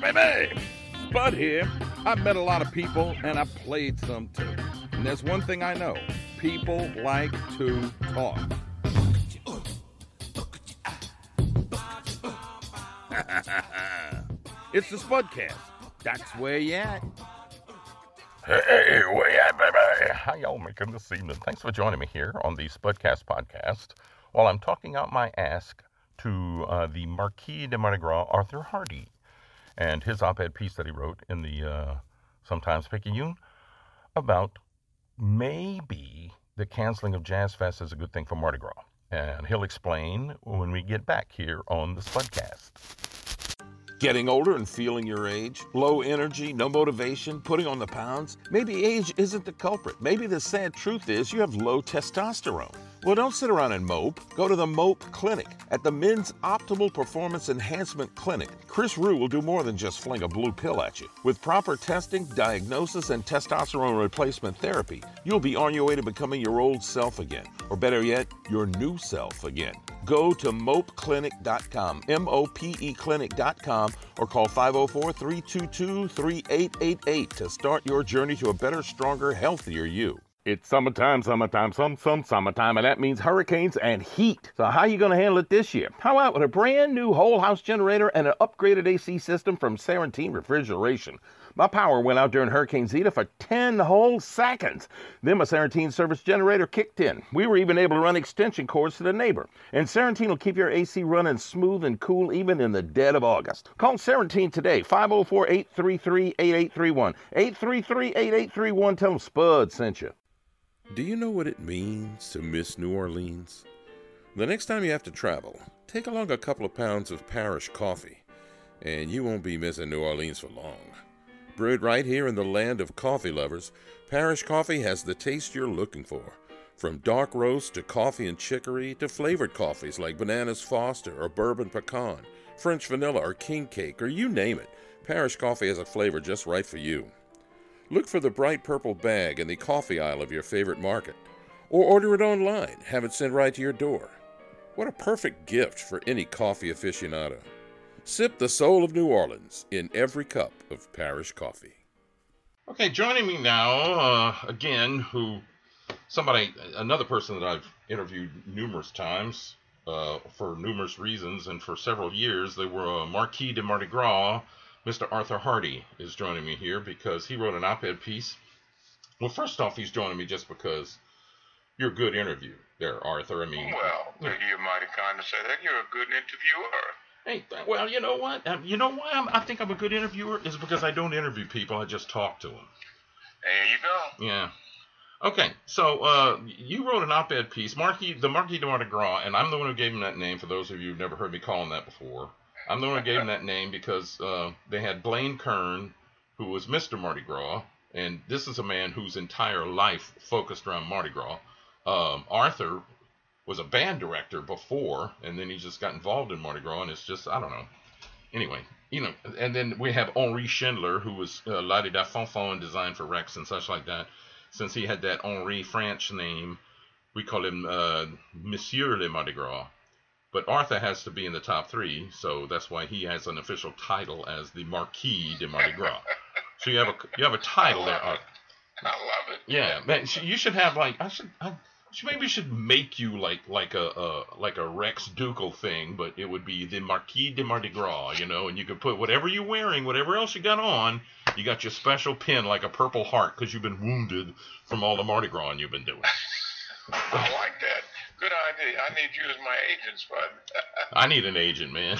baby? Bud here. I've met a lot of people and I've played some too. And there's one thing I know people like to talk. it's the Spudcast. That's where you at. Hey, where you at, baby? How y'all making this evening? Thanks for joining me here on the Spudcast podcast while I'm talking out my ask to uh, the Marquis de Mardi Gras, Arthur Hardy, and his op ed piece that he wrote in the uh, Sometimes Picayune about maybe the canceling of Jazz Fest is a good thing for Mardi Gras. And he'll explain when we get back here on the Spudcast. Getting older and feeling your age? Low energy, no motivation, putting on the pounds? Maybe age isn't the culprit. Maybe the sad truth is you have low testosterone. Well, don't sit around and mope. Go to the Mope Clinic. At the Men's Optimal Performance Enhancement Clinic, Chris Rue will do more than just fling a blue pill at you. With proper testing, diagnosis, and testosterone replacement therapy, you'll be on your way to becoming your old self again. Or better yet, your new self again. Go to mopeclinic.com, M O P E clinic.com, or call 504 322 3888 to start your journey to a better, stronger, healthier you. It's summertime, summertime, some, some summertime, and that means hurricanes and heat. So how you going to handle it this year? How about with a brand new whole house generator and an upgraded AC system from Serentine Refrigeration? My power went out during Hurricane Zeta for 10 whole seconds. Then my Serentine service generator kicked in. We were even able to run extension cords to the neighbor. And Serentine will keep your AC running smooth and cool even in the dead of August. Call Serentine today, 504 833 8831. 833 8831. Tell them Spud sent you. Do you know what it means to miss New Orleans? The next time you have to travel, take along a couple of pounds of parish coffee, and you won't be missing New Orleans for long. Brewed right here in the land of coffee lovers, Parish Coffee has the taste you're looking for. From dark roast to coffee and chicory to flavored coffees like Bananas Foster or Bourbon Pecan, French Vanilla or King Cake, or you name it, Parish Coffee has a flavor just right for you. Look for the bright purple bag in the coffee aisle of your favorite market, or order it online, have it sent right to your door. What a perfect gift for any coffee aficionado. Sip the soul of New Orleans in every cup of parish coffee. Okay, joining me now uh, again, who somebody, another person that I've interviewed numerous times uh, for numerous reasons and for several years. They were uh, Marquis de Mardi Gras. Mr. Arthur Hardy is joining me here because he wrote an op-ed piece. Well, first off, he's joining me just because you're a good interview there, Arthur. I mean, Well, you're mighty kind to say that. You're a good interviewer. Hey, well, you know what? Um, you know why I'm, I think I'm a good interviewer is because I don't interview people. I just talk to them. There you go. Yeah. Okay, so uh, you wrote an op-ed piece, Marquis, the Marquis de Mardi Gras, and I'm the one who gave him that name. For those of you who've never heard me call him that before, I'm the one who gave him that name because uh, they had Blaine Kern, who was Mr. Mardi Gras, and this is a man whose entire life focused around Mardi Gras. Um, Arthur was a band director before, and then he just got involved in Mardi Gras, and it's just I don't know. Anyway, you know, and then we have Henri Schindler, who was uh, La da Fanfan designed for Rex and such like that. Since he had that Henri French name, we call him uh, Monsieur le Mardi Gras. But Arthur has to be in the top three, so that's why he has an official title as the Marquis de Mardi Gras. so you have a you have a title there, Arthur. I love it. Yeah, man, you should have like I should I should, maybe should make you like like a uh, like a Rex Ducal thing, but it would be the Marquis de Mardi Gras, you know, and you could put whatever you're wearing, whatever else you got on, you got your special pin like a Purple Heart because you've been wounded from all the Mardi Gras you've been doing. I like that. Good idea. I need you as my agent, Spud. I need an agent, man.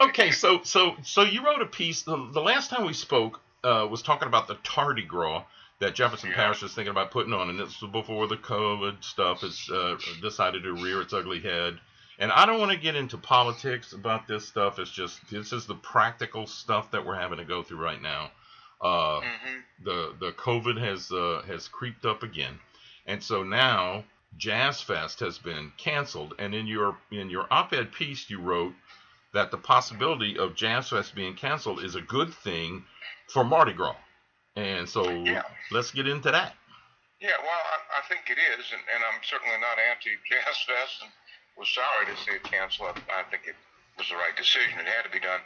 okay, so so so you wrote a piece. The, the last time we spoke uh, was talking about the tardy gras that Jefferson Yeah. Parish was thinking about putting on, and this was before the COVID stuff has uh, decided to rear its ugly head. And I don't want to get into politics about this stuff. It's just this is the practical stuff that we're having to go through right now. Uh, hmm the the COVID has uh, has creeped up again, and so now Jazz Fest has been canceled. And in your in your op-ed piece, you wrote that the possibility of Jazz Fest being canceled is a good thing for Mardi Gras. And so Yeah. let's get into that. Yeah, well, I, I think it is, and, and I'm certainly not anti Jazz Fest, and was sorry to see it canceled. I, I think it was the right decision. It had to be done.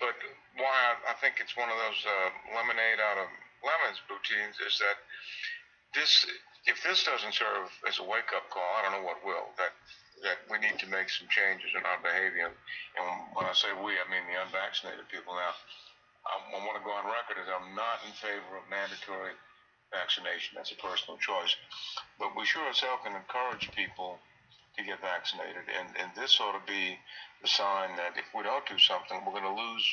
But why I, I think it's one of those uh, lemonade out of lemons routines is that this, if this doesn't serve as a wake up call, I don't know what will. That that we need to make some changes in our behavior. And when I say we, I mean the unvaccinated people. Now, I, want to go on record as I'm not in favor of mandatory vaccination. That's a personal choice. But we sure as hell can encourage people to get vaccinated. And, and this ought to be the sign that if we don't do something, we're going to lose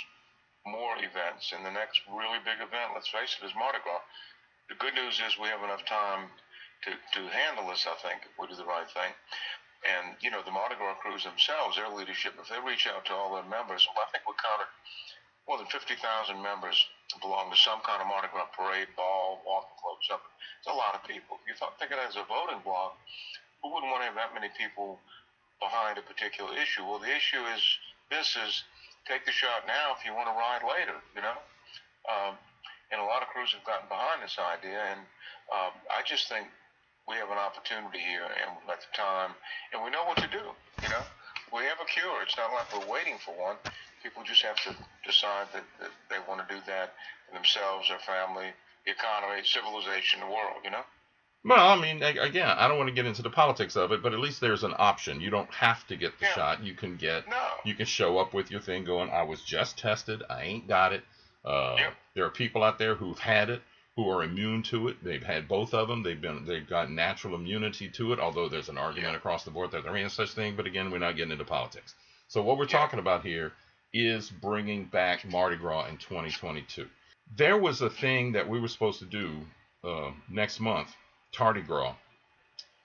more events. And the next really big event, let's face it, is Mardi Gras. The good news is we have enough time to, to handle this, I think, if we do the right thing. And, you know, the Mardi Gras crews themselves, their leadership, if they reach out to all their members, well, I think we counted more than 50,000 members belong to some kind of Mardi Gras parade, ball, walking club, something. It's a lot of people. If you thought, think of it as a voting block, who wouldn't want to have that many people behind a particular issue? Well, the issue is this is take the shot now if you want to ride later, you know? Um, and a lot of crews have gotten behind this idea, and um, I just think we have an opportunity here, and at the time, and we know what to do, you know? We have a cure. It's not like we're waiting for one. People just have to decide that, that they want to do that for themselves, their family, the economy, civilization, the world, you know? Well, I mean, again, I don't want to get into the politics of it, but at least there's an option. You don't have to get the Yeah. shot. You can get, No. you can show up with your thing going, I was just tested. I ain't got it. Uh, Yep. There are people out there who've had it, who are immune to it. They've had both of them. They've been, they've got natural immunity to it. Although there's an argument Yeah. across the board that there ain't such thing. But again, we're not getting into politics. So what we're Yeah. talking about here is bringing back Mardi Gras in 2022. There was a thing that we were supposed to do uh, next month, Tardy Gras,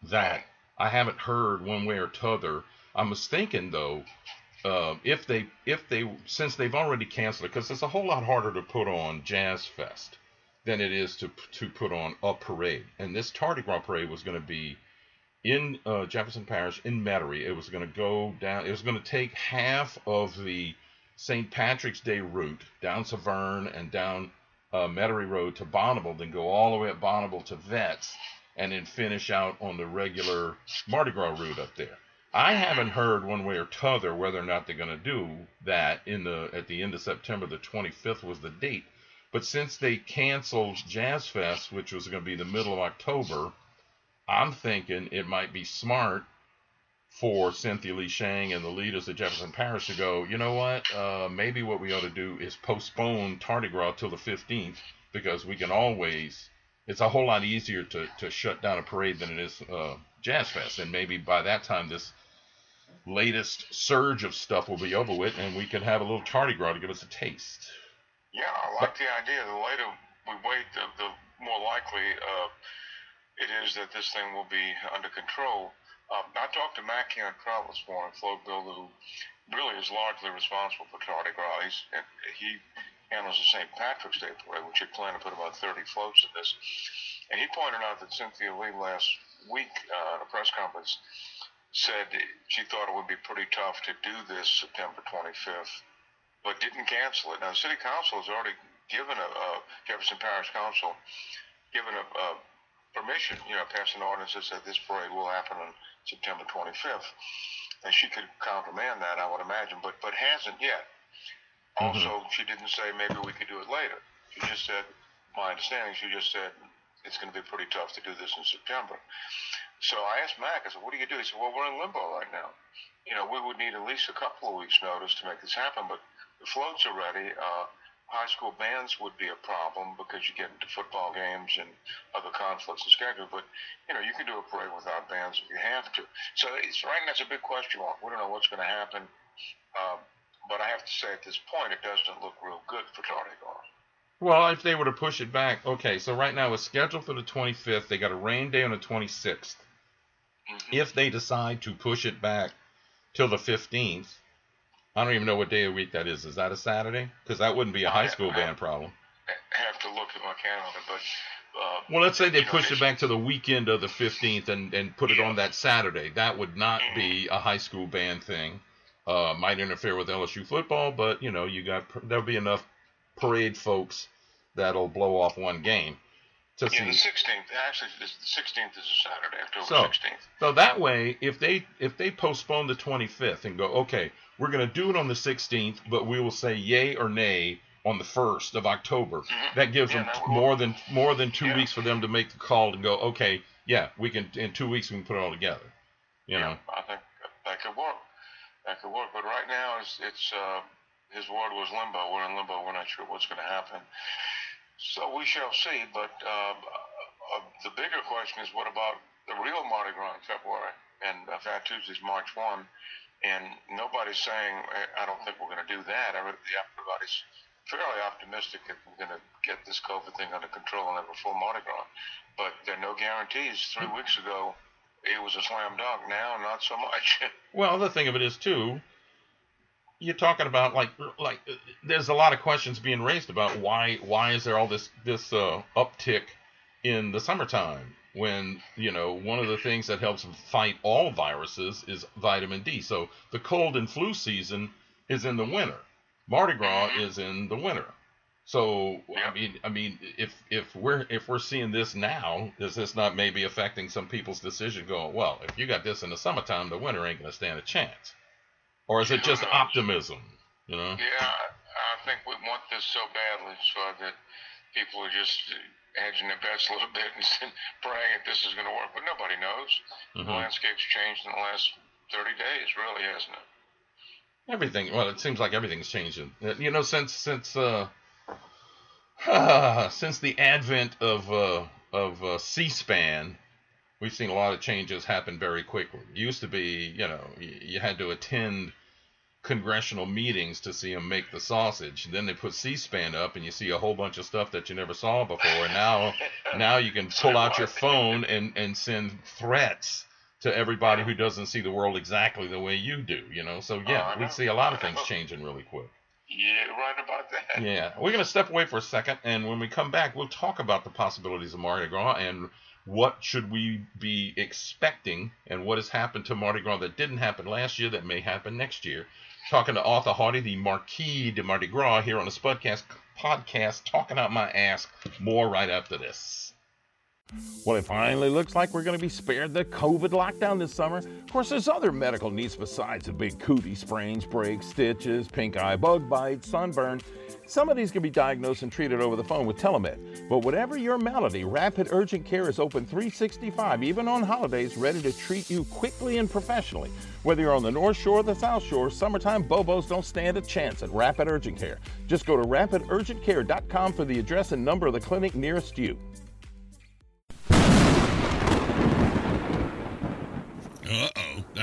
that I haven't heard one way or t'other. I was thinking though, uh, if they if they since they've already canceled it, because it's a whole lot harder to put on Jazz Fest than it is to to put on a parade. And this Tardy Gras parade was going to be in uh, Jefferson Parish in Metairie. It was going to go down. It was going to take half of the St. Patrick's Day route down Severn and down uh, Metairie Road to Bonnabel, then go all the way up Bonnabel to Vets, and then finish out on the regular Mardi Gras route up there. I haven't heard one way or t'other whether or not they're going to do that in the at the end of September. The 25th was the date, but since they canceled Jazz Fest, which was going to be the middle of October, I'm thinking it might be smart for Cynthia Lee Sheng and the leaders of Jefferson Parish to go, you know what? Uh, maybe what we ought to do is postpone Tardy Gras till the 15th because we can always. It's a whole lot easier to, to shut down a parade than it is uh, Jazz Fest, and maybe by that time this latest surge of stuff will be over with, and we can have a little Tardy Gras to give us a taste. Yeah, I like the idea. The later we wait, the, the more likely uh, it is that this thing will be under control. Um, I talked to Mac Cantrell this morning, float builder, who really is largely responsible for Tardy Gras. And he handles the St. Patrick's Day parade, which had planned to put about 30 floats in this. And he pointed out that Cynthia Lee last week uh, at a press conference said she thought it would be pretty tough to do this September 25th but didn't cancel it. Now, the city council has already given a, uh, Jefferson Parish Council given a, a permission, you know, passed an ordinance that said this parade will happen on September 25th. And she could countermand that, I would imagine, but but hasn't yet. Also, she didn't say maybe we could do it later. She just said, my understanding, she just said it's going to be pretty tough to do this in September. So I asked Mac, I said, what do you do? He said, well, we're in limbo right now. You know, we would need at least a couple of weeks' notice to make this happen, but floats are ready. Uh, high school bands would be a problem because you get into football games and other conflicts in schedule. But you know, you can do a parade without bands if you have to. So it's right now. It's a big question mark. We don't know what's going to happen. Um, but I have to say, at this point, it doesn't look real good for Tardy Gras. Well, if they were to push it back, okay. So right now it's scheduled for the 25th. They got a rain day on the 26th. Mhm. If they decide to push it back till the 15th, I don't even know what day of the week that is. Is that a Saturday? Because that wouldn't be a high school band problem. I have to look at my calendar, but uh, Well, let's say they know, push it back to the weekend of the 15th and, and put it Yeah. on that Saturday. That would not Mhm. be a high school band thing. Uh, might interfere with LSU football, but you know, you got there'll be enough parade folks that'll blow off one game to Yeah, the 16th. Actually, the 16th is a Saturday, October So- 16th. So that way, if they if they postpone the 25th and go, okay, we're going to do it on the 16th, but we will say yay or nay on the 1st of October. Mhm. That gives Yeah, them that more than more than two Yeah. weeks for them to make the call and go, okay, yeah, we can in two weeks we can put it all together. You know. I think that could work. That could work. But right now, it's, it's uh, his word was limbo. We're in limbo. We're not sure what's going to happen. So we shall see. But uh, uh, the bigger question is, what about the real Mardi Gras in February? And uh, Fat Tuesday's March 1. And nobody's saying, "Eh, I don't think we're going to do that. Everybody's fairly optimistic that we're going to get this COVID thing under control and have a full Mardi Gras. But there are no guarantees. Three weeks ago, it was a slam dunk. Now, not so much. Well, the thing of it is too. You're talking about like like there's a lot of questions being raised about why why is there all this this uh, uptick in the summertime when you know one of the things that helps fight all viruses is vitamin D. So the cold and flu season is in the winter. Mardi Gras Mhm. is in the winter. So I mean I mean if if we're if we're seeing this now, is this not maybe affecting some people's decision going, well, if you got this in the summertime, the winter ain't gonna stand a chance. Or is it just optimism? You know? Yeah, I I think we want this so badly so that people are just hedging their bets a little bit and praying that this is going to work. But nobody knows. The Mhm. landscape's changed in the last 30 days, really, hasn't it? Everything. Well, it seems like everything's changing. Uh, You know, since since uh, since the advent of uh, of uh, C-SPAN, we've seen a lot of changes happen very quickly. It used to be, you know, you had to attend congressional meetings to see them make the sausage. Then they put C-SPAN up, and you see a whole bunch of stuff that you never saw before. And now, now you can pull out your phone and and send threats to everybody who doesn't see the world exactly the way you do. You know, so yeah, oh, we see a lot of things changing really quick. Yeah, right about that. Yeah, we're going to step away for a second, and when we come back, we'll talk about the possibilities of Mardi Gras and what should we be expecting, and what has happened to Mardi Gras that didn't happen last year that may happen next year. Talking to Arthur Hardy, the Marquis de Mardi Gras, here on the Spudcast podcast, talking out my ass. More right after this. Well, it finally looks like we're going to be spared the COVID lockdown this summer. Of course, there's other medical needs besides the big cootie sprains, breaks, stitches, pink eye, bug bites, sunburn. Some of these can be diagnosed and treated over the phone with telemed. But whatever your malady, Rapid Urgent Care is open 365, even on holidays, ready to treat you quickly and professionally. Whether you're on the North Shore or the South Shore, summertime bobos don't stand a chance at Rapid Urgent Care. Just go to rapidurgentcare.com for the address and number of the clinic nearest you.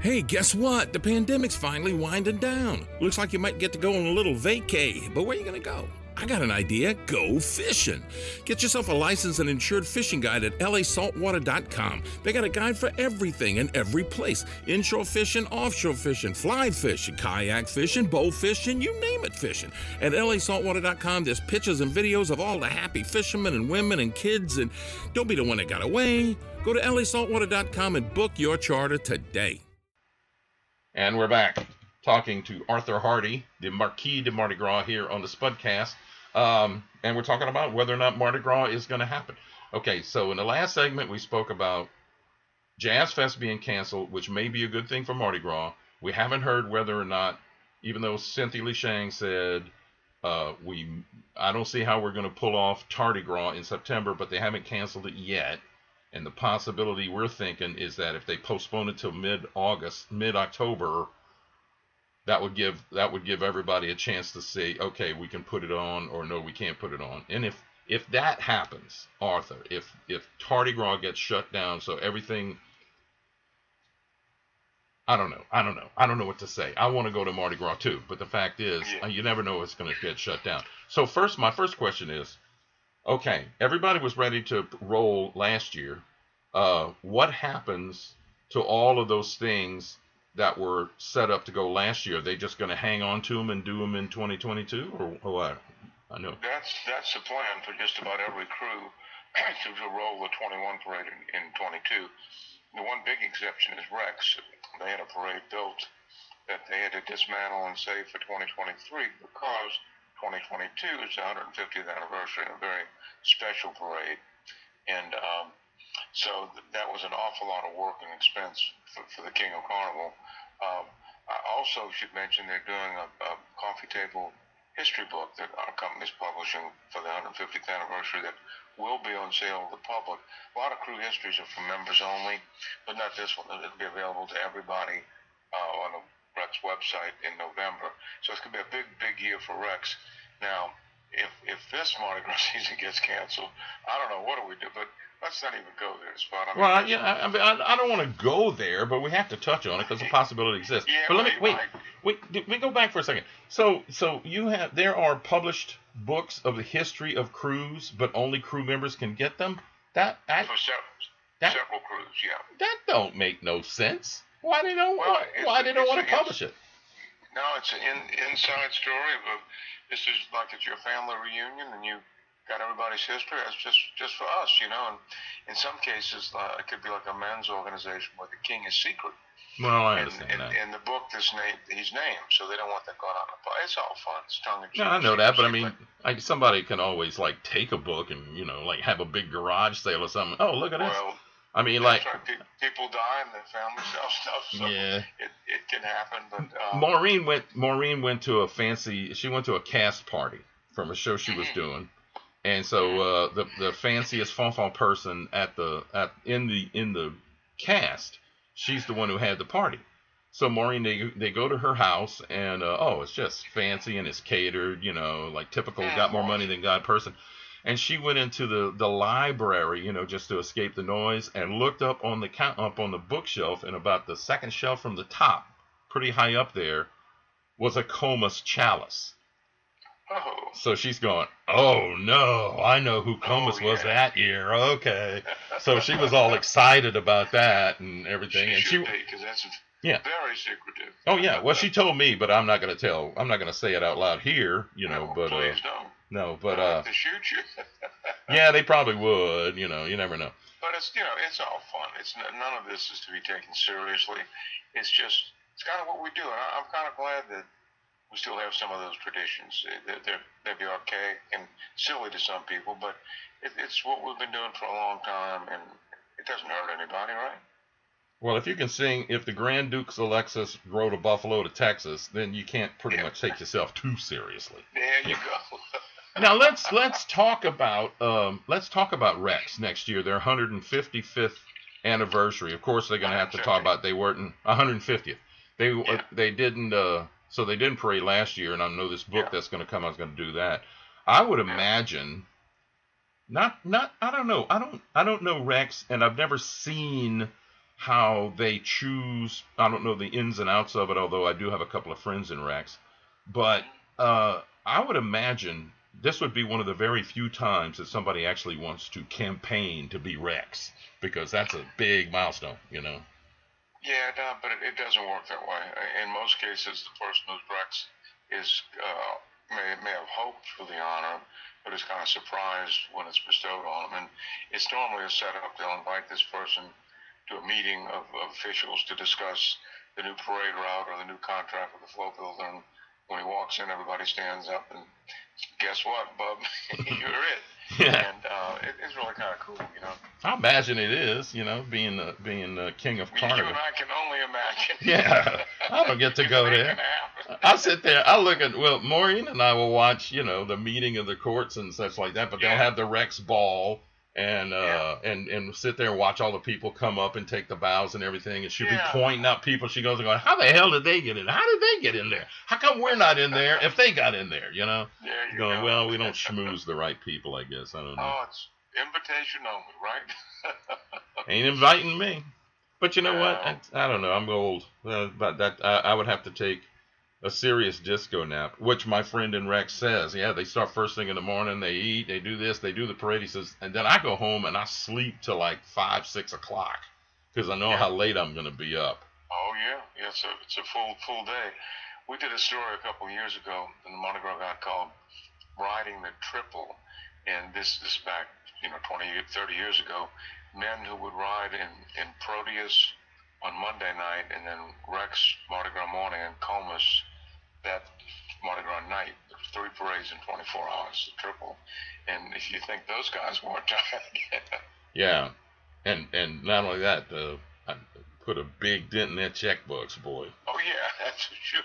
Hey, guess what? The pandemic's finally winding down. Looks like you might get to go on a little vacay, but where are you going to go? I got an idea. Go fishing. Get yourself a licensed and insured fishing guide at lasaltwater.com. They got a guide for everything and every place inshore fishing, offshore fishing, fly fishing, kayak fishing, bow fishing, you name it fishing. At lasaltwater.com, there's pictures and videos of all the happy fishermen and women and kids. And don't be the one that got away. Go to lasaltwater.com and book your charter today. And we're back talking to Arthur Hardy, the Marquis de Mardi Gras, here on the Spudcast. Um, and we're talking about whether or not Mardi Gras is going to happen. Okay, so in the last segment, we spoke about Jazz Fest being canceled, which may be a good thing for Mardi Gras. We haven't heard whether or not, even though Cynthia Lee Sheng said, uh, we, I don't see how we're going to pull off Tardy Gras in September, but they haven't canceled it yet. And the possibility we're thinking is that if they postpone it till mid-August, mid-October, that would give that would give everybody a chance to say, okay, we can put it on, or no, we can't put it on. And if if that happens, Arthur, if if Tardy Gras gets shut down, so everything, I don't know, I don't know, I don't know what to say. I want to go to Mardi Gras too, but the fact is, Yeah. Uh, you never know it's going to get shut down. So first, my first question is, okay, everybody was ready to roll last year. Uh, what happens to all of those things that were set up to go last year? Are they just going to hang on to them and do them in 2022, or, or what? I know. That's that's the plan for just about every crew to, to roll the 21 parade in, in 22. The one big exception is Rex. They had a parade built that they had to dismantle and save for 2023 because 2022 is the 150th anniversary a very special parade. And um, so th- that was an awful lot of work and expense for, for the King of Carnival. Um, I also should mention they're doing a, a coffee table history book that our company's publishing for the 150th anniversary that will be on sale to the public. A lot of crew histories are for members only, but not this one. It'll be available to everybody uh, on the Rex website in November. So it's going to be a big, big year for Rex. Now, if if this Mardi Gras season gets canceled, I don't know what do we do, but let's not even go there, Spud. I mean, Well, I, yeah, I, I, mean, I I don't want to go there, but we have to touch on it because the possibility exists. Yeah, but let me wait, wait. d- We go back for a second. So, so you have there are published books of the history of crews, but only crew members can get them. That I, for several, that several crews, yeah. that don't make no sense. Why they don't Well, why, it's why a- they don't it's want to publish it? No, it's an in, inside story of this is like it's your family reunion and you got everybody's history. That's just just for us, you know. And in some cases, uh, it could be like a men's organization where the king is secret. Well, I And understand in, that. in the book, this name he's named, so they don't want that going on. But it's all fun. It's tongue in cheek. No, I know that, but I mean, like somebody can always like take a book and you know like have a big garage sale or something. Oh, look at this. Well, I mean, like right. People die and their families sell stuff, so yeah. it, it can happen. But um, Maureen went. Maureen went to a fancy. She went to a cast party from a show she was Mhm. doing, and so uh, the the fanciest fonfon person at the at in the in the cast, she's the one who had the party. So Maureen, they they go to her house, and uh, oh, it's just fancy and it's catered, you know, like typical Yeah, got more money than God person. And she went into the the library, you know, just to escape the noise, and looked up on the count up on the bookshelf, and about the second shelf from the top, pretty high up there, was a Comus chalice. oh, So she's going, oh no, I know who Comus Oh, was that year. Okay. So she was all excited about that and everything, she and she because that's Yeah. very secretive. Oh yeah, well she told me, but I'm not gonna tell. I'm not gonna say it out loud here, you know. No, But uh, don't. No, but uh, to shoot you. yeah, they probably would. You know, you never know. But it's you know it's all fun. It's none of this is to be taken seriously. It's just it's kind of what we do, and I, I'm kind of glad that we still have some of those traditions. They're, they're they'd be archaic and silly to some people, but it, it's what we've been doing for a long time, and it doesn't hurt anybody, right? Well, if you can sing, if the Grand Dukes Alexis rode a buffalo to Texas, then you can't pretty Yeah. much take yourself too seriously. There you go. Now let's let's talk about um, let's talk about Rex next year. Their 155th anniversary. Of course, they're going to have to talk about they weren't 150th. They Yeah. they didn't uh, so they didn't parade last year, and I know this book Yeah. that's going to come out is going to do that. I would imagine. Not not I don't know I don't I don't know Rex and I've never seen how they choose I don't know the ins and outs of it although I do have a couple of friends in Rex but uh, I would imagine this would be one of the very few times that somebody actually wants to campaign to be Rex because that's a big milestone, you know. Yeah, no, but it, doesn't work that way. In most cases, the person who's Rex is uh, may may have hoped for the honor, but is kind of surprised when it's bestowed on them. And it's normally a setup. They'll invite this person to a meeting of, of officials to discuss the new parade route or the new contract with the flow builder. And when he walks in, everybody stands up and guess what, bub, you're it. Yeah, And uh, it, it's really kind of cool, you know. I imagine it is, you know, being the being the king of You Carnival. and I can only imagine. Yeah, I don't get to go there. I sit there. I look at well, Maureen and I will watch, you know, the meeting of the courts and such like that. But they'll have the Rex ball and uh and and sit there and watch all the people come up and take the bows and everything. And she'll Yeah. be pointing out people. She goes and going, how the hell did they get in? How did they get in there? How come we're not in there if they got in there? You know, There you going go. well, we don't schmooze the right people. I guess I don't know. Oh, it's invitation only, right? Ain't inviting me. But you know what? I, I don't know. I'm old. Uh, but that I, I would have to take a serious disco nap, which my friend in Rex says. Yeah, they start first thing in the morning. They eat. They do this. They do the parade. He says, and then I go home and I sleep till like five, six o'clock because I know Yeah. how late I'm gonna be up. oh yeah, yeah. It's a it's a full full day. We did a story a couple of years ago in the Mardi Gras guide called riding the triple, and this this back you know 20 30 years ago, men who would ride in in Proteus on Monday night and then Rex Mardi Gras morning and Comus that Mardi Gras night. Three parades in 24 hours, the triple. And if you think those guys weren't tired, yeah, and and not only that, uh, I put a big dent in their checkbooks, boy. Oh yeah, that's for sure.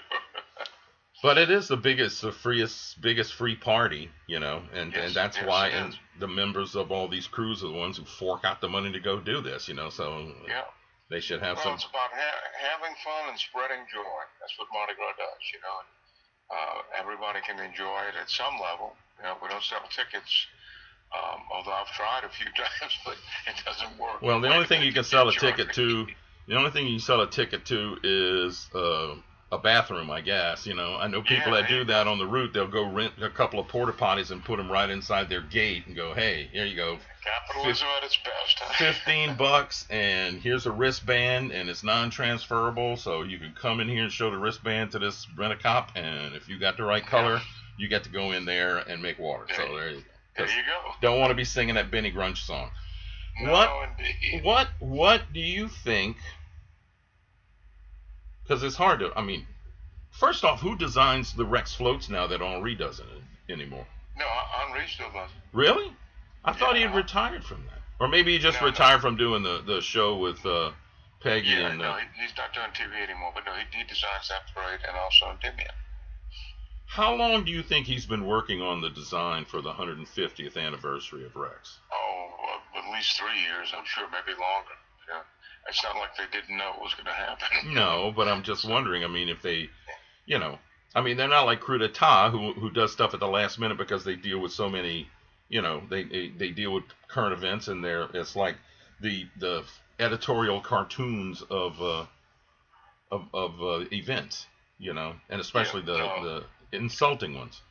But it is the biggest, the freest, biggest free party, you know, and, Yes, and that's yes, why it and the members of all these crews are the ones who fork out the money to go do this, you know. So yeah. They should have Well, some. it's about ha- having fun and spreading joy. That's what Mardi Gras does, you know. And, Uh, everybody can enjoy it at some level. You know, we don't sell tickets, um, although I've tried a few times, but it doesn't work. Well, the only thing you can sell a ticket to, the only thing you sell a ticket to is uh, a bathroom, I guess. You know, I know people Yeah, that do that on the route. They'll go rent a couple of porta potties and put them right inside their gate and go, hey, here you go, Capitalism at its best. 15 bucks and here's a wristband and it's non-transferable so you can come in here and show the wristband to this rent-a-cop and if you got the right color you get to go in there and make water so there you go There you go. don't want to be singing that Benny Grunch song No, What- indeed. what what do you think because it's hard to i mean first off who designs the rex floats now that henri doesn't anymore No, Henri still does. really i thought he had retired from that or maybe he just No, no. retired from doing the, the show with uh, peggy Yeah, and no, uh, he, he's not doing TV anymore, but no, he, he designs that parade and also Endymion. How long do you think he's been working on the design for the 150th anniversary of Rex? Oh, uh, at least three years, I'm sure, maybe longer. Yeah, it's not like they didn't know it was going to happen. No, but I'm just wondering. I mean, if they, you know, I mean, they're not like Krewe d'Etat who who does stuff at the last minute because they deal with so many, you know, they they, they deal with current events and they're it's like the the editorial cartoons of uh, of of uh, events, you know, and especially the no. the insulting ones.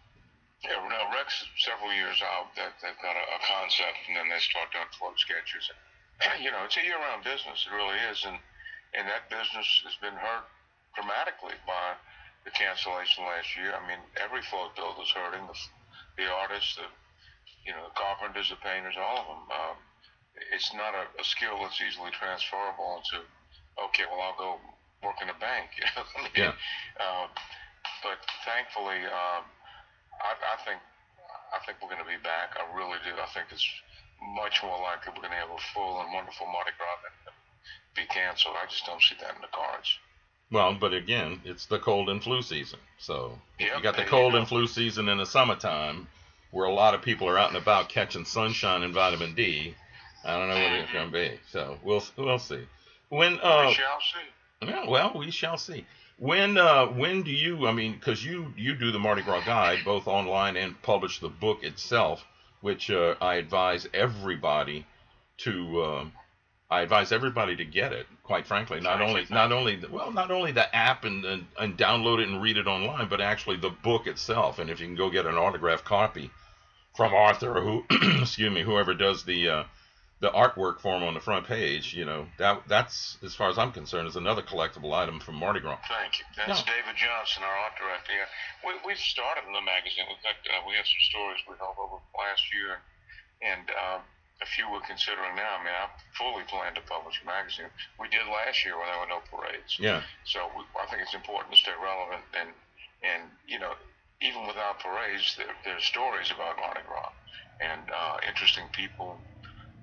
Yeah, well, now Rex several years out that they've got a, a concept, and then they start doing float sketches. you know, it's a year-round business. It really is, and and that business has been hurt dramatically by the cancellation last year. I mean, every float builder's hurting. The the artists, the you know, the carpenters, the painters, all of them. Um, it's not a, a skill that's easily transferable into. Okay, well, I'll go work in a bank. You know, I mean, Yeah. uh, but thankfully, um, I, I think I think we're going to be back. I really do. I think it's much more likely we're going to have a full and wonderful Mardi Gras than be canceled. I just don't see that in the cards. Well, but again, it's the cold and flu season. So if you got the there you cold and flu season in the summertime, where a lot of people are out and about catching sunshine and vitamin D. I don't know what it's going to be. So we'll we'll see. When uh, we shall see. yeah, well, we shall see. When uh, when do you? I mean, because you you do the Mardi Gras guide both online and publish the book itself, which uh, I advise everybody to. Um, I advise everybody to get it. Quite frankly, not only not only the, well, not only the app and, and and download it and read it online, but actually the book itself. And if you can go get an autographed copy from Arthur, who excuse me, whoever does the uh, the artwork for him on the front page, you know that that's as far as I'm concerned is another collectible item from Mardi Gras. Thank you. That's No. David Johnson, our art director. Yeah. We, we've started in the magazine. We've got uh, we have some stories we held over last year, and um, a few we're considering now. I mean, I fully plan to publish a magazine. We did last year when there were no parades. Yeah, So we, I think it's important to stay relevant, and and you know, even without parades, there, there's stories about Mardi Gras and uh, interesting people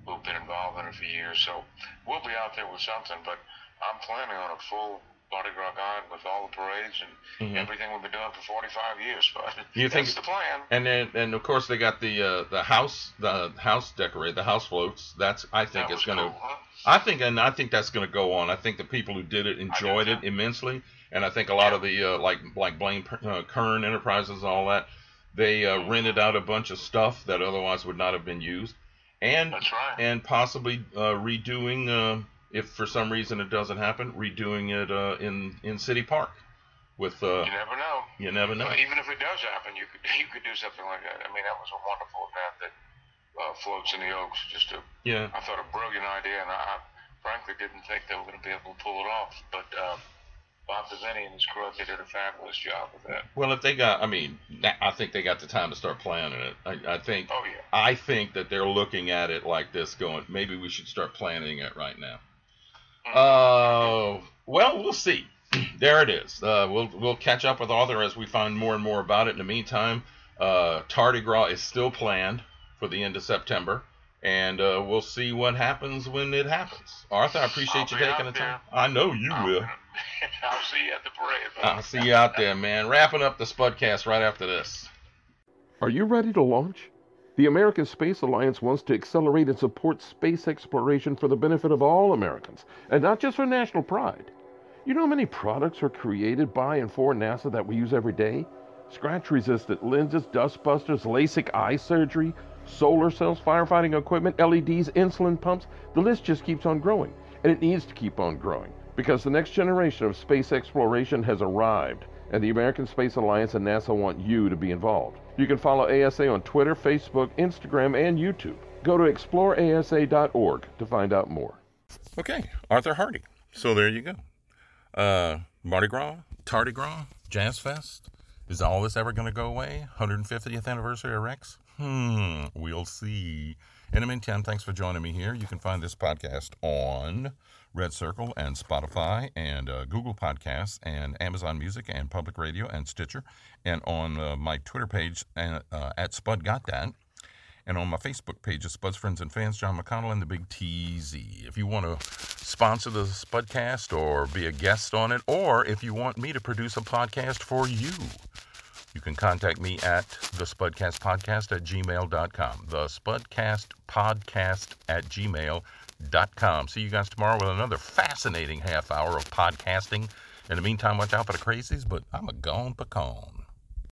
who've been involved in it for years. So we'll be out there with something, but I'm planning on a full Mardi Gras guide with all the parades and Mhm. everything we've been doing for 45 years. But You think- that's the plan. and then and of course they got the uh, the house the house decorate the house floats. That's I think That it's going to cool, huh? I think, and I think that's going to go on. I think the people who did it enjoyed it immensely, and I think a lot Yeah. of the uh, like like Blaine uh, Kern Enterprises and all that, they uh, rented out a bunch of stuff that otherwise would not have been used, and That's right. and possibly uh, redoing uh, if for some reason it doesn't happen, redoing it uh, in in City Park with uh, you never know. you never know. Even if it does happen, you could you could do something like that. I mean, that was a wonderful event that uh, floats in the Oaks. Just a Yeah, I thought a brilliant idea, and I, I frankly didn't think they were going to be able to pull it off. But uh, Bob Devaney and his crew, they did a fabulous job with that. Well, if they got, I mean, I think they got the time to start planning it. I, I think. Oh yeah. I think that they're looking at it like this, going, maybe we should start planning it right now. Uh, well, we'll see. there it is. Uh, we'll we'll catch up with Arthur as we find more and more about it. In the meantime, uh, Tardy Gras is still planned for the end of September, and uh, we'll see what happens when it happens. Arthur, I appreciate I'll you taking the out time. there. I know you I'll- will. I'll see you at the parade. buddy. I'll see you out there, man. Wrapping up the Spudcast right after this. Are you ready to launch? The American Space Alliance wants to accelerate and support space exploration for the benefit of all Americans, and not just for national pride. You know how many products are created by and for NASA that we use every day? Scratch resistant lenses, dust busters, LASIK eye surgery, solar cells, firefighting equipment, LEDs, insulin pumps. The list just keeps on growing, and it needs to keep on growing because the next generation of space exploration has arrived, and the American Space Alliance and NASA want you to be involved. You can follow ASA on Twitter, Facebook, Instagram, and YouTube. Go to exploreasa.org to find out more. Okay, Arthur Hardy. So there you go. Uh, Mardi Gras, Tardy Gras, Jazz Fest. Is all this ever going to go away? 150th anniversary of Rex? Hmm, we'll see. In the meantime, thanks for joining me here. You can find this podcast on Red Circle and Spotify and uh, Google Podcasts and Amazon Music and Public Radio and Stitcher and on uh, my Twitter page uh, at Spud Got That and on my Facebook page of Spud's Friends and Fans, John McConnell and the Big TZ. If you want to sponsor the Spudcast or be a guest on it, or if you want me to produce a podcast for you, you can contact me at the Spudcast Podcast at gmail.com. The Spudcast Podcast at gmail.com. See you guys tomorrow with another fascinating half hour of podcasting. In the meantime, watch out for the crazies, but I'm a gone pecan.